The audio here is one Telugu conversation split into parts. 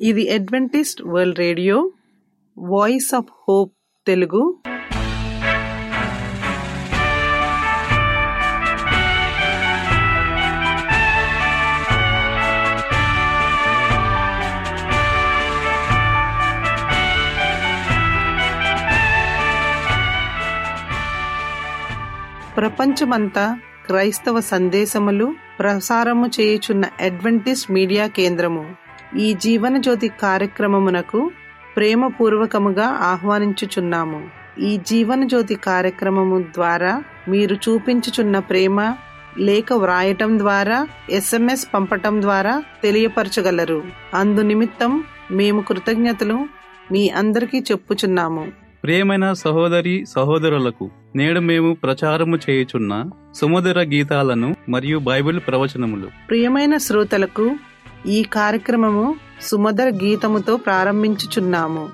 ఇది Adventist World Radio Voice of Hope Telugu. ప్రపంచమంతా క్రైస్తవ సందేశములు ప్రసారము చేయుచున్న అడ్వెంటిస్ట్ మీడియా కేంద్రము. ఈ జీవన జ్యోతి కార్యక్రమమునకు ప్రేమపూర్వకముగా ఆహ్వానించుచున్నాము. ఈ జీవన జ్యోతి కార్యక్రమము ద్వారా మీరు చూపించుచున్న ప్రేమ లేఖ వ్రాయటం ద్వారా ఎస్ఎంఎస్ పంపటం ద్వారా తెలియపరచగలరు. అందు నిమిత్తం మేము కృతజ్ఞతలు మీ అందరికీ చెప్పుచున్నాము. ప్రియమైన సహోదరి సహోదరులకు నేడు మేము ప్రచారము చేయుచున్న సుమధుర గీతాలను మరియు బైబిల్ ప్రవచనములు. ప్రియమైన శ్రోతలకు ఈ కార్యక్రమము సుమధర్ గీతముతో ప్రారంభించుచున్నాము.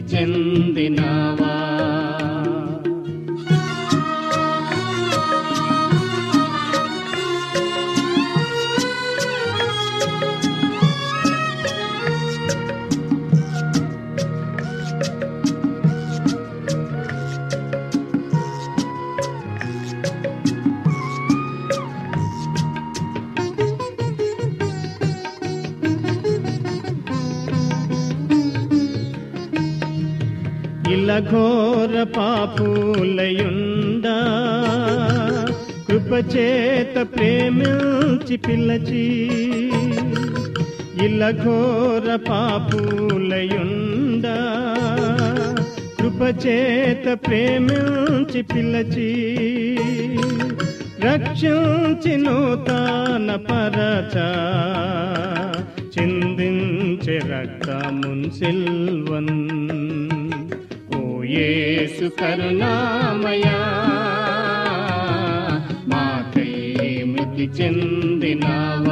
చెందినావా? చేత ప్రేమించి పిల్లచి ఇలఘోర పాపులయుండా. కృపచేత ప్రేమించి పిల్లచి రక్షించి నూతన పరచ చిందించే రక్తమున్ సిల్వన్. ఓ యేసు కరుణామయా. మృతి చెందినావా.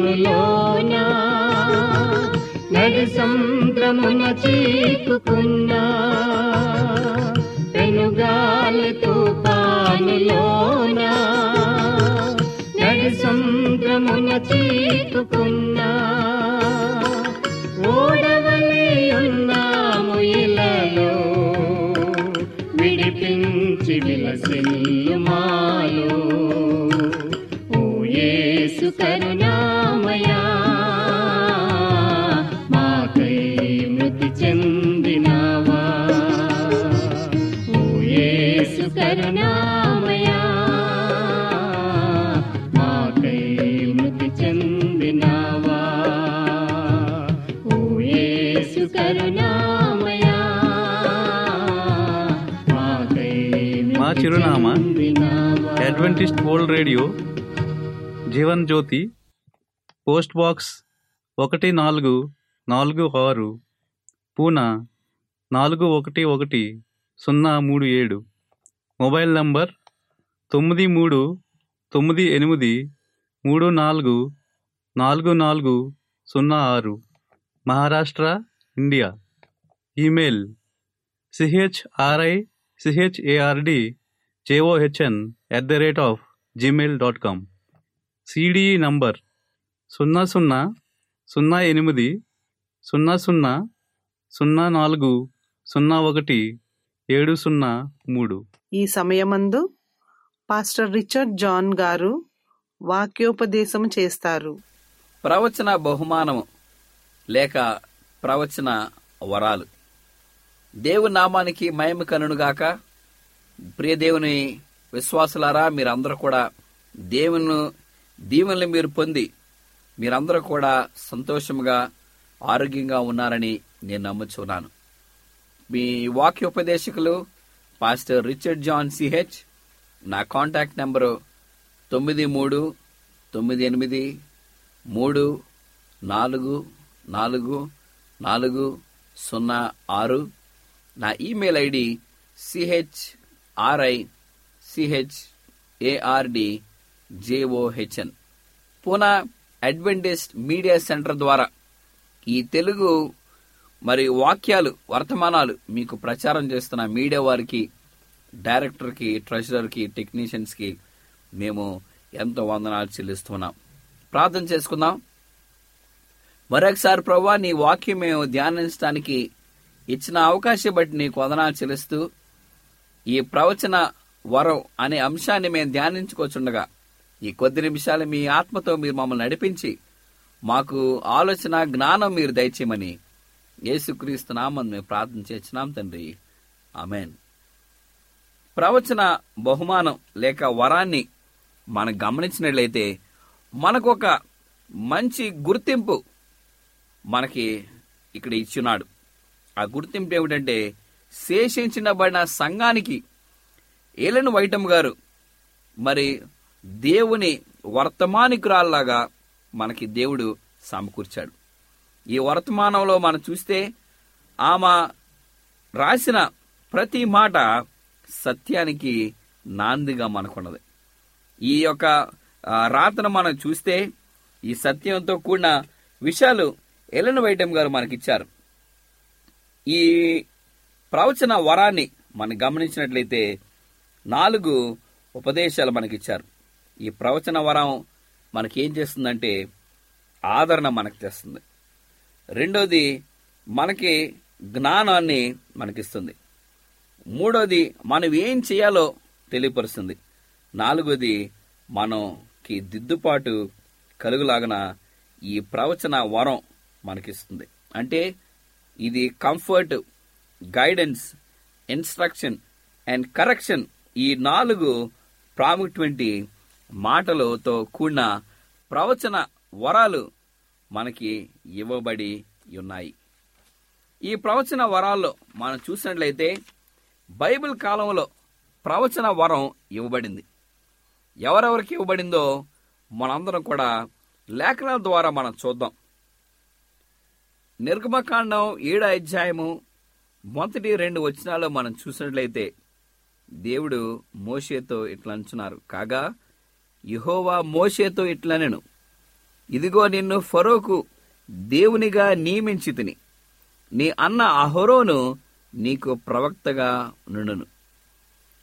తుపానులోన నడి సంద్రమున చీకుకున్నా? పెనుగాలి తుపానులోన? నడి సంద్రమున చీ మా చిరునామా Adventist World Radio Jeevan Jyothi post box ఒకటి నాలుగు నాలుగు ఆరు పూనా నాలుగు ఒకటి ఒకటి సున్నా మూడు ఏడు. మొబైల్ నంబర్ తొమ్మిది మూడు తొమ్మిది ఎనిమిది మూడు నాలుగు నాలుగు నాలుగు సున్నా ఆరు. Maharashtra India. Email C H R I C H A R D J O H N at the rate of Gmail dot com C D E number సున్నా సున్నా సున్నా ఎనిమిది సున్నా సున్నా సున్నా నాలుగు సున్నా ఒకటి ఏడు సున్నా మూడు. ఈ సమయమందు పాస్టర్ రిచర్డ్ జాన్ గారు వాక్యోపదేశం చేస్తారు. ప్రవచన బహుమానము లేక ప్రవచన వరాలు. దేవుని నామానికి మహిమ కనుగాక ప్రియ దేవుని విశ్వాసులారా మీరందరూ కూడా దేవుని దీవెనలు మీరు పొంది మీరందరూ కూడా సంతోషముగా ఆరోగ్యంగా ఉన్నారని నేను నమ్ముచున్నాను. మీ వాక్యోపదేశకులు pastor Richard John C H నా కాంటాక్ట్ నెంబరు తొమ్మిది మూడు తొమ్మిది ఎనిమిది మూడు నాలుగు నాలుగు నాలుగు సున్నా ఆరు. నా email ID C H R I C H A R D J O H N Poona Adventist Media Centre ద్వారా ఈ తెలుగు మరి వాక్యాలు వర్తమానాలు మీకు ప్రచారం చేస్తున్న మీడియా వారికి డైరెక్టర్కి ట్రెజరర్కి టెక్నీషియన్స్కి మేము ఎంతో వందనాలు చెల్లిస్తున్నాం. ప్రార్థన చేసుకుందాం. మరొకసారి ప్రభా నీ వాక్యం మేము ధ్యానించడానికి ఇచ్చిన అవకాశం బట్టి నీకు వందనాలు చెల్లిస్తూ ఈ ప్రవచన వరం అనే అంశాన్ని మేము ధ్యానించుకోవచ్చుండగా ఈ కొద్ది నిమిషాలు మీ ఆత్మతో మీరు మమ్మల్ని నడిపించి మాకు ఆలోచన జ్ఞానం మీరు దయచేయమని యేసుక్రీస్తు నామం మేము ప్రార్థన చేస్తున్నాం తండ్రి. ఆమెన్. ప్రవచన బహుమానం లేక వరాన్ని మనం గమనించినట్లయితే మనకొక మంచి గుర్తింపు మనకి ఇక్కడ ఇచ్చున్నాడు. ఆ గుర్తింపు ఏమిటంటే శేషించబడిన సంఘానికి ఏలెన్ వైటం గారు మరి దేవుని వర్తమానికురాల్లాగా మనకి దేవుడు సమకూర్చాడు. ఈ వర్తమానంలో మనం చూస్తే ఆమె రాసిన ప్రతి మాట సత్యానికి నాందిగా మనకున్నది. ఈ యొక్క రాతను మనం చూస్తే ఈ సత్యంతో కూడిన విషయాలు ఎలెన్ వైటం గారు మనకిచ్చారు. ఈ ప్రవచన వరాన్ని మనం గమనించినట్లయితే నాలుగు ఉపదేశాలు మనకిచ్చారు. ఈ ప్రవచన వరం మనకి ఏం చేస్తుందంటే ఆదరణ మనకు తెస్తుంది. రెండోది మనకి జ్ఞానాన్ని మనకిస్తుంది. మూడోది మనం ఏం చేయాలో తెలియపరుస్తుంది. నాలుగోది మనకి దిద్దుపాటు కలుగులాగన ఈ ప్రవచన వరం మనకిస్తుంది. అంటే ఇది comfort guidance instruction and correction ఈ నాలుగు ప్రాముఖ్యమైన మాటలతో కూడిన ప్రవచన వరాలు మనకి ఇవ్వబడి ఉన్నాయి. ఈ ప్రవచన వరాల్లో మనం చూసినట్లయితే బైబిల్ కాలంలో ప్రవచన వరం ఇవ్వబడింది. ఎవరెవరికి ఇవ్వబడిందో మనందరం కూడా లేఖనాల ద్వారా మనం చూద్దాం. నిర్గమకాండం ఏడో అధ్యాయము మొదటి రెండు వచనాల్లో మనం చూసినట్లయితే దేవుడు మోషేతో ఇట్లా అంటున్నారు. కాగా యహోవా మోషేతో ఇట్లనెను. ఇదిగో నిన్ను ఫరోకు దేవునిగా నియమించితిని నీ అన్న అహరోను నీకు ప్రవక్తగా నుండును.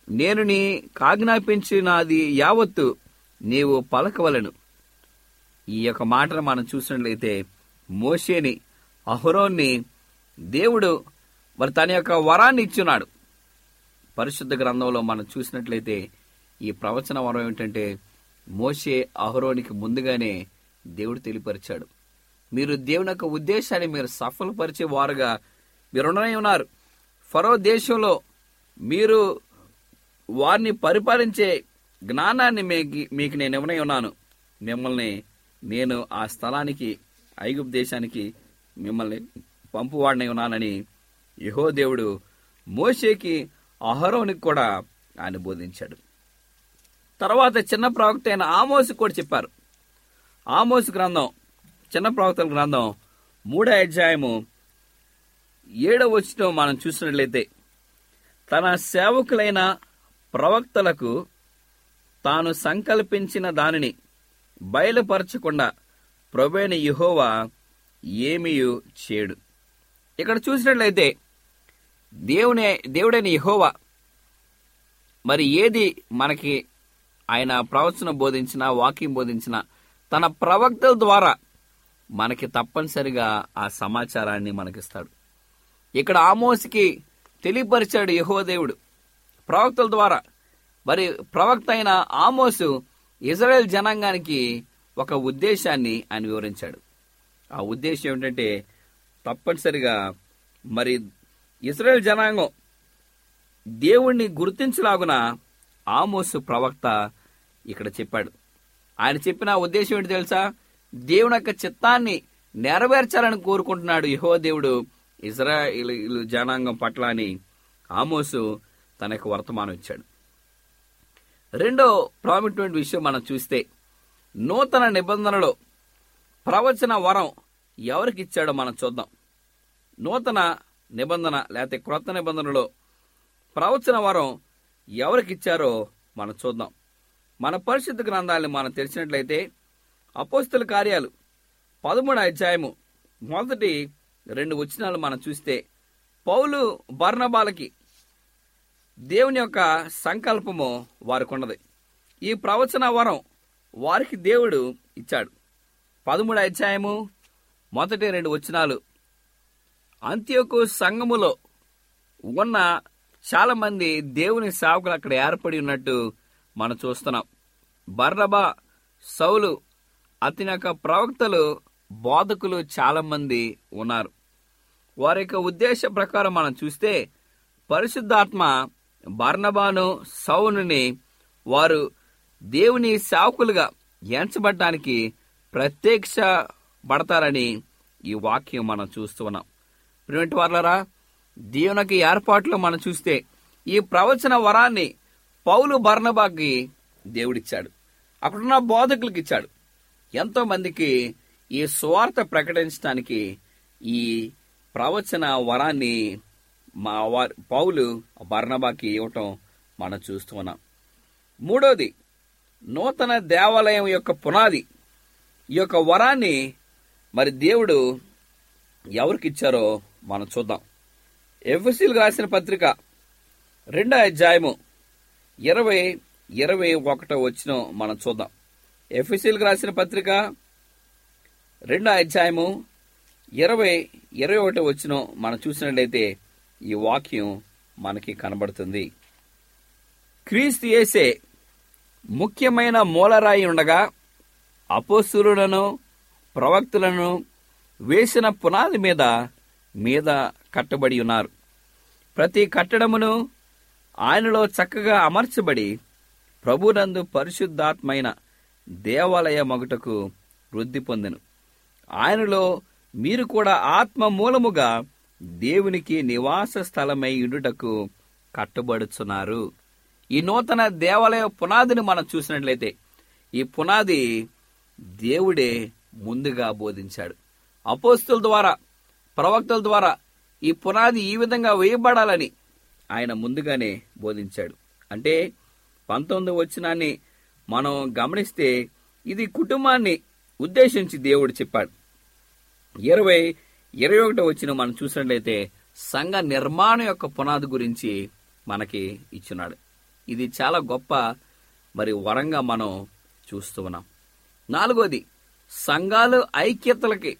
నేను నీ కాజ్ఞాపించినది యావత్తు నీవు పలకవలను. ఈ యొక్క మాటను మనం చూసినట్లయితే మోషేని అహరోన్ని దేవుడు మరి తన యొక్క వరాన్ని ఇచ్చున్నాడు. పరిశుద్ధ గ్రంథంలో మనం చూసినట్లయితే ఈ ప్రవచన వరం ఏమిటంటే మోషే అహరోనికి ముందుగానే దేవుడు తెలియపరిచాడు. మీరు దేవుని యొక్క ఉద్దేశాన్ని మీరు సఫలపరిచే వారుగా మీరు ఉన్నారు. ఫరో దేశంలో మీరు వారిని పరిపాలించే జ్ఞానాన్ని మీకు మీకు నేను ఇవ్వనై ఉన్నాను. మిమ్మల్ని నేను ఆ స్థలానికి ఐగుప్ దేశానికి మిమ్మల్ని పంపువాడినై ఉన్నానని యహో దేవుడు మోషేకి అహరోనికి కూడా ఆయన బోధించాడు. తర్వాత చిన్న ప్రవక్త అయిన ఆమోసు కూడా చెప్పారు. ఆమోసు గ్రంథం చిన్న ప్రవక్తల గ్రంథం మూడో అధ్యాయము ఏడవ వచ్చిన మనం చూసినట్లయితే తన సేవకులైన ప్రవక్తలకు తాను సంకల్పించిన దానిని బయలుపరచకుండా ప్రభైన యుహోవా ఏమీ చేయడు ఇక్కడ చూసినట్లయితే దేవునే దేవుడైన యహోవా మరి ఏది మనకి ఆయన ప్రవచన బోధించిన వాకింగ్ బోధించిన తన ప్రవక్తల ద్వారా మనకి తప్పనిసరిగా ఆ సమాచారాన్ని మనకిస్తాడు. ఇక్కడ ఆమోస్కి తెలియపరిచాడు యహో దేవుడు. ప్రవక్తల ద్వారా. మరి ప్రవక్త అయిన ఆమోసు ఇజ్రాయెల్ జనాంగానికి ఒక ఉద్దేశాన్ని ఆయన వివరించాడు. ఆ ఉద్దేశం ఏమిటంటే తప్పనిసరిగా మరి ఇజ్రాయెల్ జనాంగం దేవుణ్ణి గుర్తించలాగున ఆమోసు ప్రవక్త ఇక్కడ చెప్పాడు. ఆయన చెప్పిన ఉద్దేశం ఏంటి తెలుసా? దేవుని యొక్క చిత్తాన్ని నెరవేర్చాలని కోరుకుంటున్నాడు యహో దేవుడు. ఇజ్రాయిల్ జనాంగం పట్ల అని ఆమోసు తనకు వర్తమానం ఇచ్చాడు. రెండో ప్రాముఖ్యమైన విషయం మనం చూస్తే నూతన నిబంధనలో ప్రవచన వరం ఎవరికి ఇచ్చాడో మనం చూద్దాం. నూతన నిబంధన లేకపోతే క్రొత్త నిబంధనలో ప్రవచన వరం ఎవరికి ఇచ్చారో మనం చూద్దాం. మన పరిశుద్ధ గ్రంథాలను మనం తెలిసినట్లయితే అపోస్తుల కార్యాలు పదమూడు అధ్యాయము మొదటి రెండు వచనాలు మనం చూస్తే పౌలు బర్ణబాలకి దేవుని యొక్క సంకల్పము వారికి ఉన్నది ఈ ప్రవచన వరం వారికి దేవుడు ఇచ్చాడు. పదమూడు అధ్యాయము మొదటి రెండు వచనాలు. అంత్యకు సంఘములో ఉన్న చాలామంది దేవుని సేవకులు అక్కడ ఏర్పడి ఉన్నట్టు మనం చూస్తున్నాం. బర్రబా సౌలు అతని యొక్క ప్రవక్తలు బోధకులు చాలామంది ఉన్నారు. వారి యొక్క ఉద్దేశ ప్రకారం మనం చూస్తే పరిశుద్ధాత్మ బర్ణబాను సౌనుని వారు దేవుని సేవకులుగా ఎంచబడటానికి ప్రత్యక్ష పడతారని ఈ వాక్యం మనం చూస్తున్నాం ప్రిమిటి వార్లరా దేవునికి ఏర్పాట్లు మనం చూస్తే ఈ ప్రవచన వరాన్ని పౌలు బర్ణబాకి దేవుడిచ్చాడు. అక్కడున్న బోధకులకు ఇచ్చాడు ఎంతో మందికి ఈ స్వార్థ ప్రకటించడానికి ఈ ప్రవచన వరాన్ని మా వారి పౌలు బర్ణబాకి ఇవ్వటం మనం చూస్తూ ఉన్నాం. మూడోది నూతన దేవాలయం యొక్క పునాది. ఈ యొక్క వరాన్ని మరి దేవుడు ఎవరికి ఇచ్చారో మనం చూద్దాం. ఎఫ్ఎస్సీలు రాసిన పత్రిక రెండో అధ్యాయము ఇరవై ఇరవై ఒకటో వచ్చిన మనం చూద్దాం. ఎఫ్ఎస్సీలకు రాసిన పత్రిక రెండో అధ్యాయము ఇరవై ఇరవై ఒకటో వచ్చిన మనం చూసినట్లయితే ఈ వాక్యం మనకి కనబడుతుంది. క్రీస్తు యేసే ముఖ్యమైన మూలరాయి ఉండగా అపోసురులను ప్రవక్తులను వేసిన పునాది మీద మీద కట్టబడి ఉన్నారు. ప్రతి కట్టడమును ఆయనలో చక్కగా అమర్చబడి ప్రభునందు పరిశుద్ధాత్మైన దేవాలయ మగుటకు వృద్ధి పొందెను. ఆయనలో మీరు కూడా ఆత్మ మూలముగా దేవునికి నివాస స్థలమై ఉండుటకు కట్టబడుచున్నారు. ఈ నూతన దేవాలయ పునాదిని మనం చూసినట్లయితే ఈ పునాది దేవుడే ముందుగా బోధించాడు. అపోస్తుల ద్వారా ప్రవక్తల ద్వారా ఈ పునాది ఈ విధంగా వేయబడాలని ఆయన ముందుగానే బోధించాడు. అంటే పంతొమ్మిది వచ్చినాన్ని మనం గమనిస్తే ఇది కుటుంబాన్ని ఉద్దేశించి దేవుడు చెప్పాడు. ఇరవై ఇరవై ఒకటో వచ్చిన మనం చూసినట్లయితే సంఘ నిర్మాణం యొక్క పునాది గురించి మనకి ఇచ్చున్నాడు. ఇది చాలా గొప్ప మరి వరంగా మనం చూస్తూ ఉన్నాం. నాలుగోది సంఘాలు ఐక్యతలకి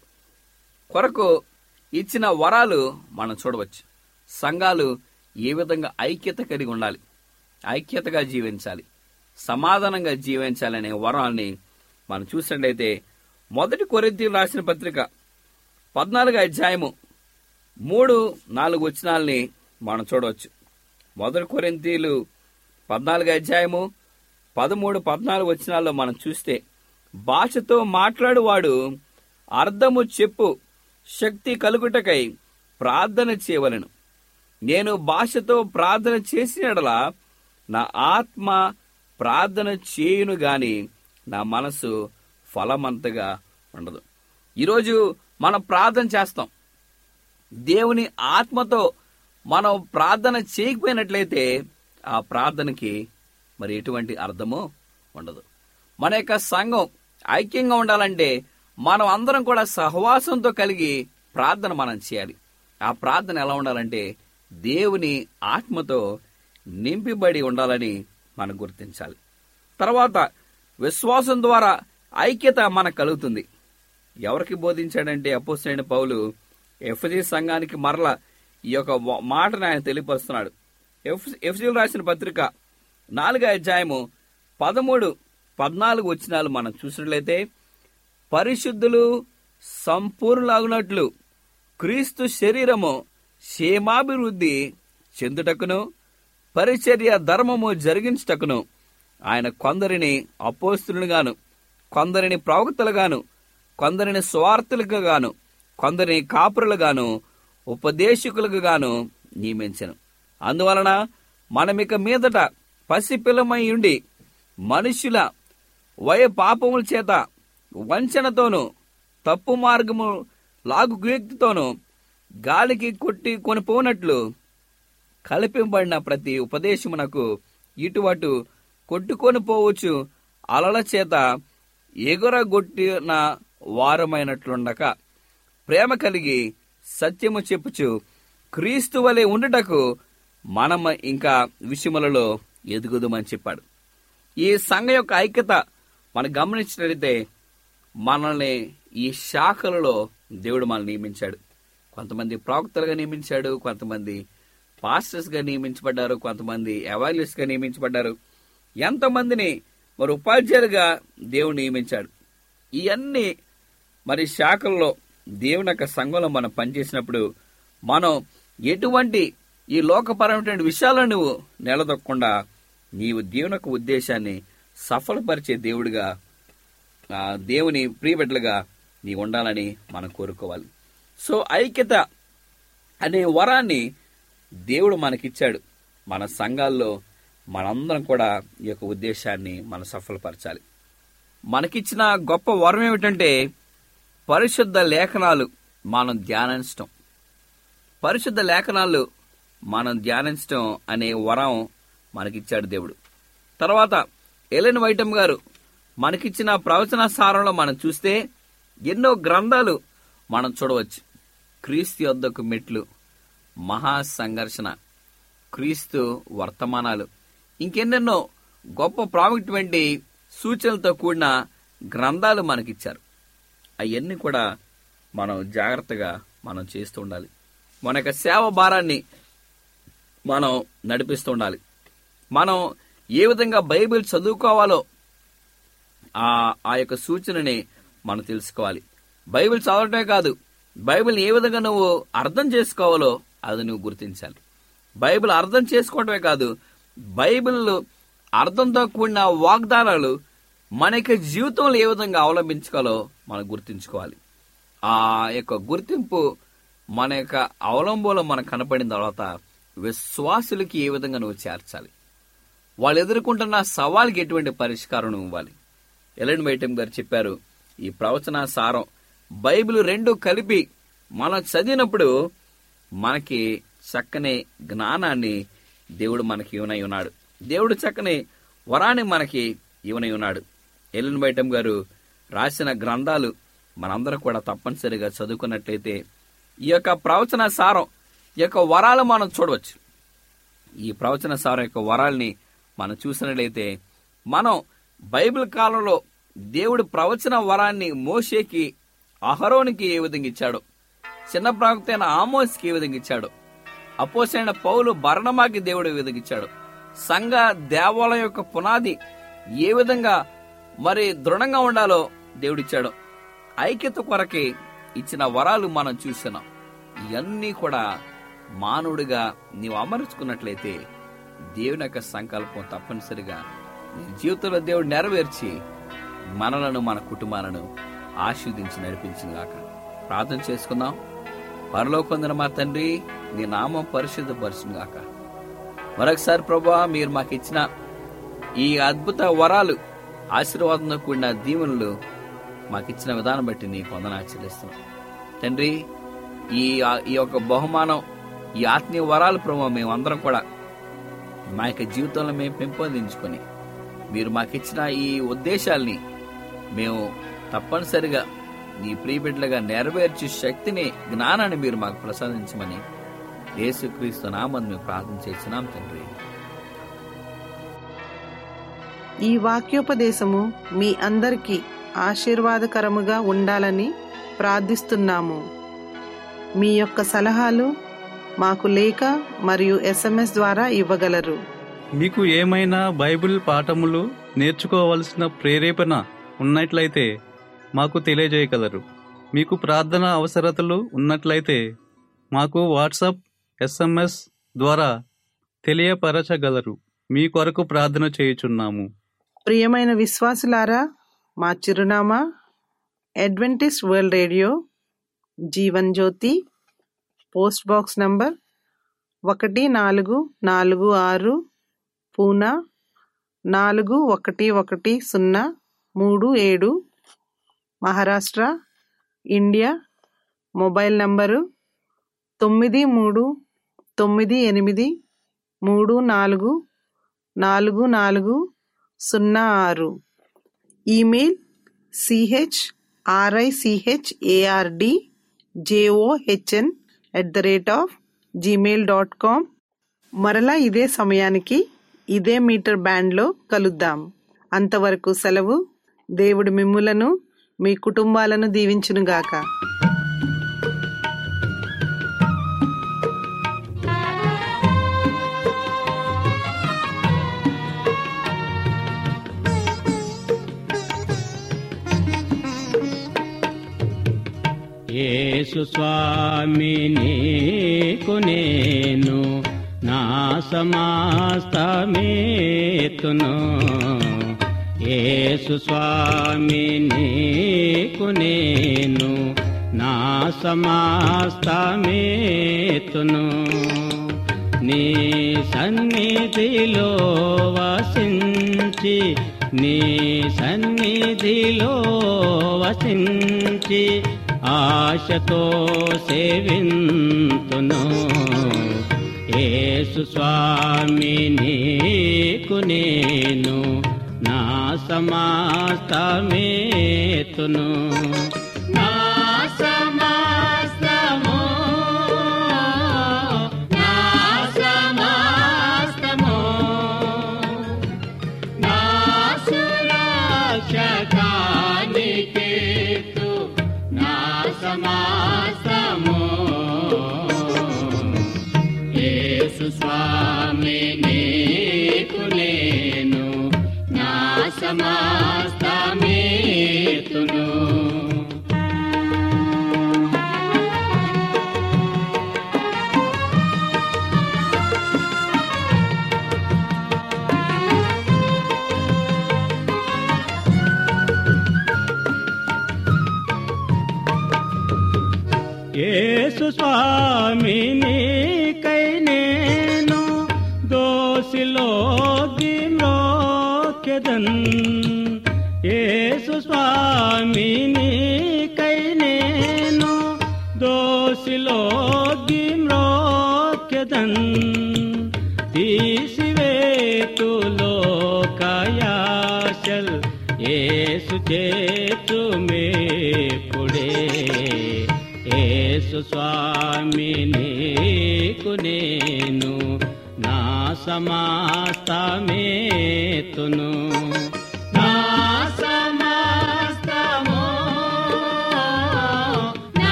కొరకు ఇచ్చిన వరాలు మనం చూడవచ్చు. సంఘాలు ఏ విధంగా ఐక్యత కలిగి ఉండాలి? ఐక్యతగా జీవించాలి. సమాధానంగా జీవించాలనే వరాన్ని మనం చూసినట్లయితే మొదటి కొరింతీలు రాసిన పత్రిక పద్నాలుగు అధ్యాయము మూడు నాలుగు వచనాల్ని మనం చూడవచ్చు. మొదటి కొరింతీలు పద్నాలుగు అధ్యాయము పదమూడు పద్నాలుగు వచనాల్లో మనం చూస్తే భాషతో మాట్లాడువాడు అర్థము చెప్పు శక్తి కలుగుటకై ప్రార్థన చేయవలను. నేను భాషతో ప్రార్థన చేసినడలా యెడల నా ఆత్మ ప్రార్థన చేయును గాని నా మనసు ఫలమంతగా ఉండదు. ఈరోజు మనం ప్రార్థన చేస్తాం. దేవుని ఆత్మతో మనం ప్రార్థన చేయకపోయినట్లయితే ఆ ప్రార్థనకి మరి ఎటువంటి అర్థము ఉండదు. మన యొక్క సంఘం ఐక్యంగా ఉండాలంటే మనం అందరం కూడా సహవాసంతో కలిగి ప్రార్థన మనం చేయాలి. ఆ ప్రార్థన ఎలా ఉండాలంటే దేవుని ఆత్మతో నింపిబడి ఉండాలని మనం గుర్తించాలి. తర్వాత విశ్వాసం ద్వారా ఐక్యత మనకు కలుగుతుంది. ఎవరికి బోధించాడంటే అపోసైన పౌలు ఎఫ్జీ సంఘానికి మరల ఈ యొక్క మాటను ఆయన తెలియపరుస్తున్నాడు. ఎఫ్ ఎఫ్జీలు రాసిన పత్రిక నాలుగో అధ్యాయము పదమూడు పద్నాలుగు వచ్చినాలు మనం చూసినట్లయితే పరిశుద్ధులు సంపూర్ణలాగునట్లు క్రీస్తు శరీరము క్షేమాభివృద్ధి చెందుటకును పరిచర్య ధర్మము జరిగించుటకును ఆయన కొందరిని అపోస్తులుగాను కొందరిని ప్రవక్తలుగాను కొందరిని స్వార్థులుగా గాను కొందరిని కాపురులుగాను ఉపదేశకులకు గాను నియమించను. అందువలన మనమిక మీదట పసిపిల్లమై ఉండి మనుష్యుల వయ పాపముల చేత వంచనతోనూ తప్పు మార్గము లాగు వ్యక్తితోనూ గాలికి కొట్టి కొనిపోనట్లు కలిపింబడిన ప్రతి ఉపదేశమునకు ఇటువటు కొట్టుకొని పోవచ్చు అలల చేత ఎగురగొట్టిన వారమైనట్లుండక ప్రేమ కలిగి సత్యము చెప్పుచు క్రీస్తు వలె ఉండుటకు మనం ఇంకా విషయములలో ఎదుగుదమని చెప్పాడు. ఈ సంఘ యొక్క ఐక్యత మనం గమనించినట్లయితే మనల్ని ఈ శాఖలలో దేవుడు మనల్ని నియమించాడు. కొంతమంది ప్రవక్తలుగా నియమించాడు కొంతమంది పాస్టర్స్గా నియమించబడ్డారు కొంతమంది ఎవాల్యూస్గా నియమించబడ్డారు. ఎంతమందిని మరి ఉపాధ్యాయులుగా దేవుడు నియమించాడు? ఇవన్నీ మరి శాఖల్లో దేవుని యొక్క సంఘంలో మనం పనిచేసినప్పుడు మనం ఎటువంటి ఈ లోకపరమైనటువంటి విషయాలను నువ్వు నిలదొక్కకుండా నీవు దేవుని యొక్క ఉద్దేశాన్ని సఫలపరిచే దేవుడిగా దేవుని ప్రియబిడ్డలుగా నీవు ఉండాలని మనం కోరుకోవాలి. సో ఐక్యత అనే వరాన్ని దేవుడు మనకిచ్చాడు. మన సంఘాల్లో మనందరం కూడా ఈ యొక్క ఉద్దేశాన్ని మనం సఫలపరచాలి. మనకిచ్చిన గొప్ప వరం ఏమిటంటే పరిశుద్ధ లేఖనాలు మనం ధ్యానించటం. పరిశుద్ధ లేఖనాలు మనం ధ్యానించటం అనే వరం మనకిచ్చాడు దేవుడు. తర్వాత ఎలెన్ వైటమ్ గారు మనకిచ్చిన ప్రవచన సారంలో మనం చూస్తే ఎన్నో గ్రంథాలు మనం చూడవచ్చు. క్రీస్తు యొద్దకు మెట్లు మహా సంఘర్షణ క్రీస్తు వర్తమానాలు ఇంకెన్నెన్నో గొప్ప ప్రాముఖ్యమైన సూచనలతో కూడిన గ్రంథాలు మనకిచ్చారు. అవన్నీ కూడా మనం జాగ్రత్తగా మనం చేస్తూ ఉండాలి. మన యొక్క సేవ భారాన్ని మనం నడిపిస్తూ ఉండాలి. మనం ఏ విధంగా బైబిల్ చదువుకోవాలో ఆ ఆ యొక్క సూచనని మనం తెలుసుకోవాలి. బైబిల్ చదవటమే కాదు బైబిల్ ఏ విధంగా నువ్వు అర్థం చేసుకోవాలో అది నువ్వు గుర్తించాలి. బైబిల్ అర్థం చేసుకోవటమే కాదు బైబిల్ అర్థంతో కూడిన వాగ్దానాలు మన యొక్క జీవితంలో ఏ విధంగా అవలంబించుకోవాలో మనం గుర్తించుకోవాలి. ఆ యొక్క గుర్తింపు మన యొక్క అవలంబంలో మనకు కనపడిన తర్వాత విశ్వాసులకి ఏ విధంగా నువ్వు చేర్చాలి. వాళ్ళు ఎదుర్కొంటున్న సవాల్కి ఎటువంటి పరిష్కారం ఇవ్వాలి. ఎలెన్ వైటం గారు చెప్పారు ఈ ప్రవచన సారం బైబిల్ రెండు కలిపి మనం చదివినప్పుడు మనకి చక్కని జ్ఞానాన్ని దేవుడు మనకి ఇవనై ఉన్నాడు. దేవుడు చక్కని వరాన్ని మనకి ఇవనై ఉన్నాడు. ఎలెన్ బైటం గారు రాసిన గ్రంథాలు మనందరూ కూడా తప్పనిసరిగా చదువుకున్నట్లయితే ఈ యొక్క ప్రవచన సారం ఈ యొక్క వరాలు మనం చూడవచ్చు. ఈ ప్రవచన సారం యొక్క వరాల్ని మనం చూసినట్లయితే మనం బైబిల్ కాలంలో దేవుడు ప్రవచన వరాన్ని మోషేకి అహరోనికి ఏ విధంగా ఇచ్చాడు? చిన్న ప్రవక్త అయిన ఆమోస్కి ఏ విధంగా ఇచ్చాడు? అపోసైన పౌలు భరణమాకి దేవుడు ఏ విధంగా ఇచ్చాడు? సంఘ దేవాలయం యొక్క పునాది ఏ విధంగా మరి దృఢంగా ఉండాలో దేవుడిచ్చాడు ఐక్యత కొరకే ఇచ్చిన వరాలు మనం చూస్తున్నాం ఇవన్నీ కూడా మానవుడిగా నీవు అమర్చుకున్నట్లయితే దేవుని యొక్క సంకల్పం తప్పనిసరిగా జీవితంలో దేవుడు నెరవేర్చి మనలను మన కుటుంబాలను ఆశీర్దించి నడిపించిన గాక ప్రార్థన చేసుకుందాం. పరలోకొందిన మా తండ్రి నీ నామం పరిశుద్ధపరచును గాక మరొకసారి ప్రభా మీరు మాకు ఇచ్చిన ఈ అద్భుత వరాలు ఆశీర్వాదంతో కూడిన దీవెనలు మాకు ఇచ్చిన విధానం బట్టి నీ వందన ఆచరిస్తున్నాం తండ్రి ఈ ఈ యొక్క బహుమానం ఈ ఆత్మీయ వరాలు ప్రభావ మేమందరం కూడా మా యొక్క జీవితంలో మేము పెంపొందించుకొని మీరు మాకిచ్చిన ఈ ఉద్దేశాల్ని మేము తప్పనిసరిగా నీ ప్రియబిడ్డలుగా నెరవేర్చే శక్తిని జ్ఞానాన్ని మీరు మాకు ప్రసాదించమని యేసుక్రీస్తు నామని మేము ప్రార్థన చేస్తున్నాం తండ్రి. ఈ వాక్యోపదేశము మీ అందరికీ ఆశీర్వాదకరముగా ఉండాలని ప్రార్థిస్తున్నాము. మీ యొక్క సలహాలు మాకు లేఖ మరియు ఎస్ఎంఎస్ ద్వారా ఇవ్వగలరు. మీకు ఏమైనా బైబిల్ పాఠములు నేర్చుకోవలసిన ప్రేరేపణ ఉన్నట్లయితే మాకు తెలియజేయగలరు. మీకు ప్రార్థన అవసరతలు ఉన్నట్లయితే మాకు వాట్సాప్ ఎస్ఎంఎస్ ద్వారా తెలియపరచగలరు. మీ కొరకు ప్రార్థన చేయుచున్నాము. ప్రియమైన విశ్వాసులారా మా చిరునామా Adventist World Radio Jeevan Jyothi post box number ఒకటి నాలుగు నాలుగు ఆరు పూనా నాలుగు ఒకటి ఒకటి సున్నా మూడు ఏడు మహారాష్ట్ర ఇండియా మొబైల్ నంబరు తొమ్మిది మూడు తొమ్మిది ఎనిమిది మూడు నాలుగు నాలుగు నాలుగు సున్నా ఆరు. Email C H R I C H A R D J O H N at the rate of Gmail dot com మరలా ఇదే సమయానికి ఇదే మీటర్ బ్యాండ్లో కలుద్దాం. అంతవరకు సెలవు. దేవుడు మిమ్ములను మీ కుటుంబాలను దీవించునుగాక. యేసు స్వామి నీకు నేను నా సమాస్తమేతును. యేసు స్వామి నీకు నేను నా సమాస్తమేతును. నీ సన్నిధిలో వసించి నీ సన్నిధిలో వసించి ఆశతో సేవింతును. యేసు స్వామి నీకు నేను సమాస్తమేతును. నా సమాస్తము నా సమాస్తము. నా సురక్షకానికేతు నా సమాసము యేసు స్వామి నీకు నేను. मास्ता యేసు చేతు స్వామి నీకు నేను నా సమాస్తమేతును.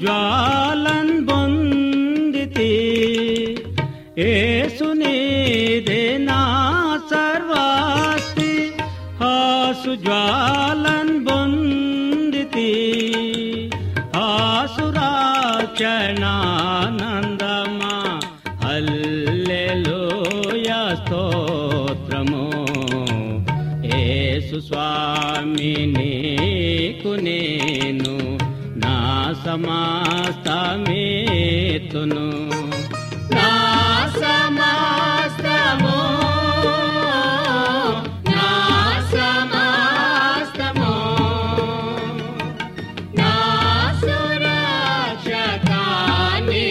ज्वालन् भुङ्गिति ए सुनिदेना सर्वास्ति। हज्वाल సమాస్తమేతును. నా సమాస్తము నా సమాస్తము. నా సురక్షకాని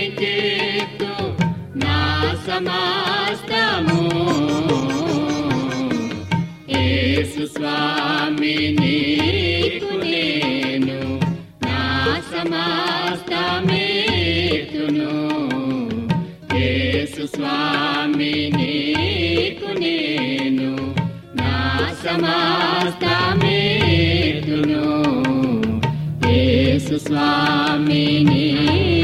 నా సమాస్తము. యేసు స్వామి స్వామి నీకు నేను నా సమాస్తమేతును యేసు స్వామి నీకు నేను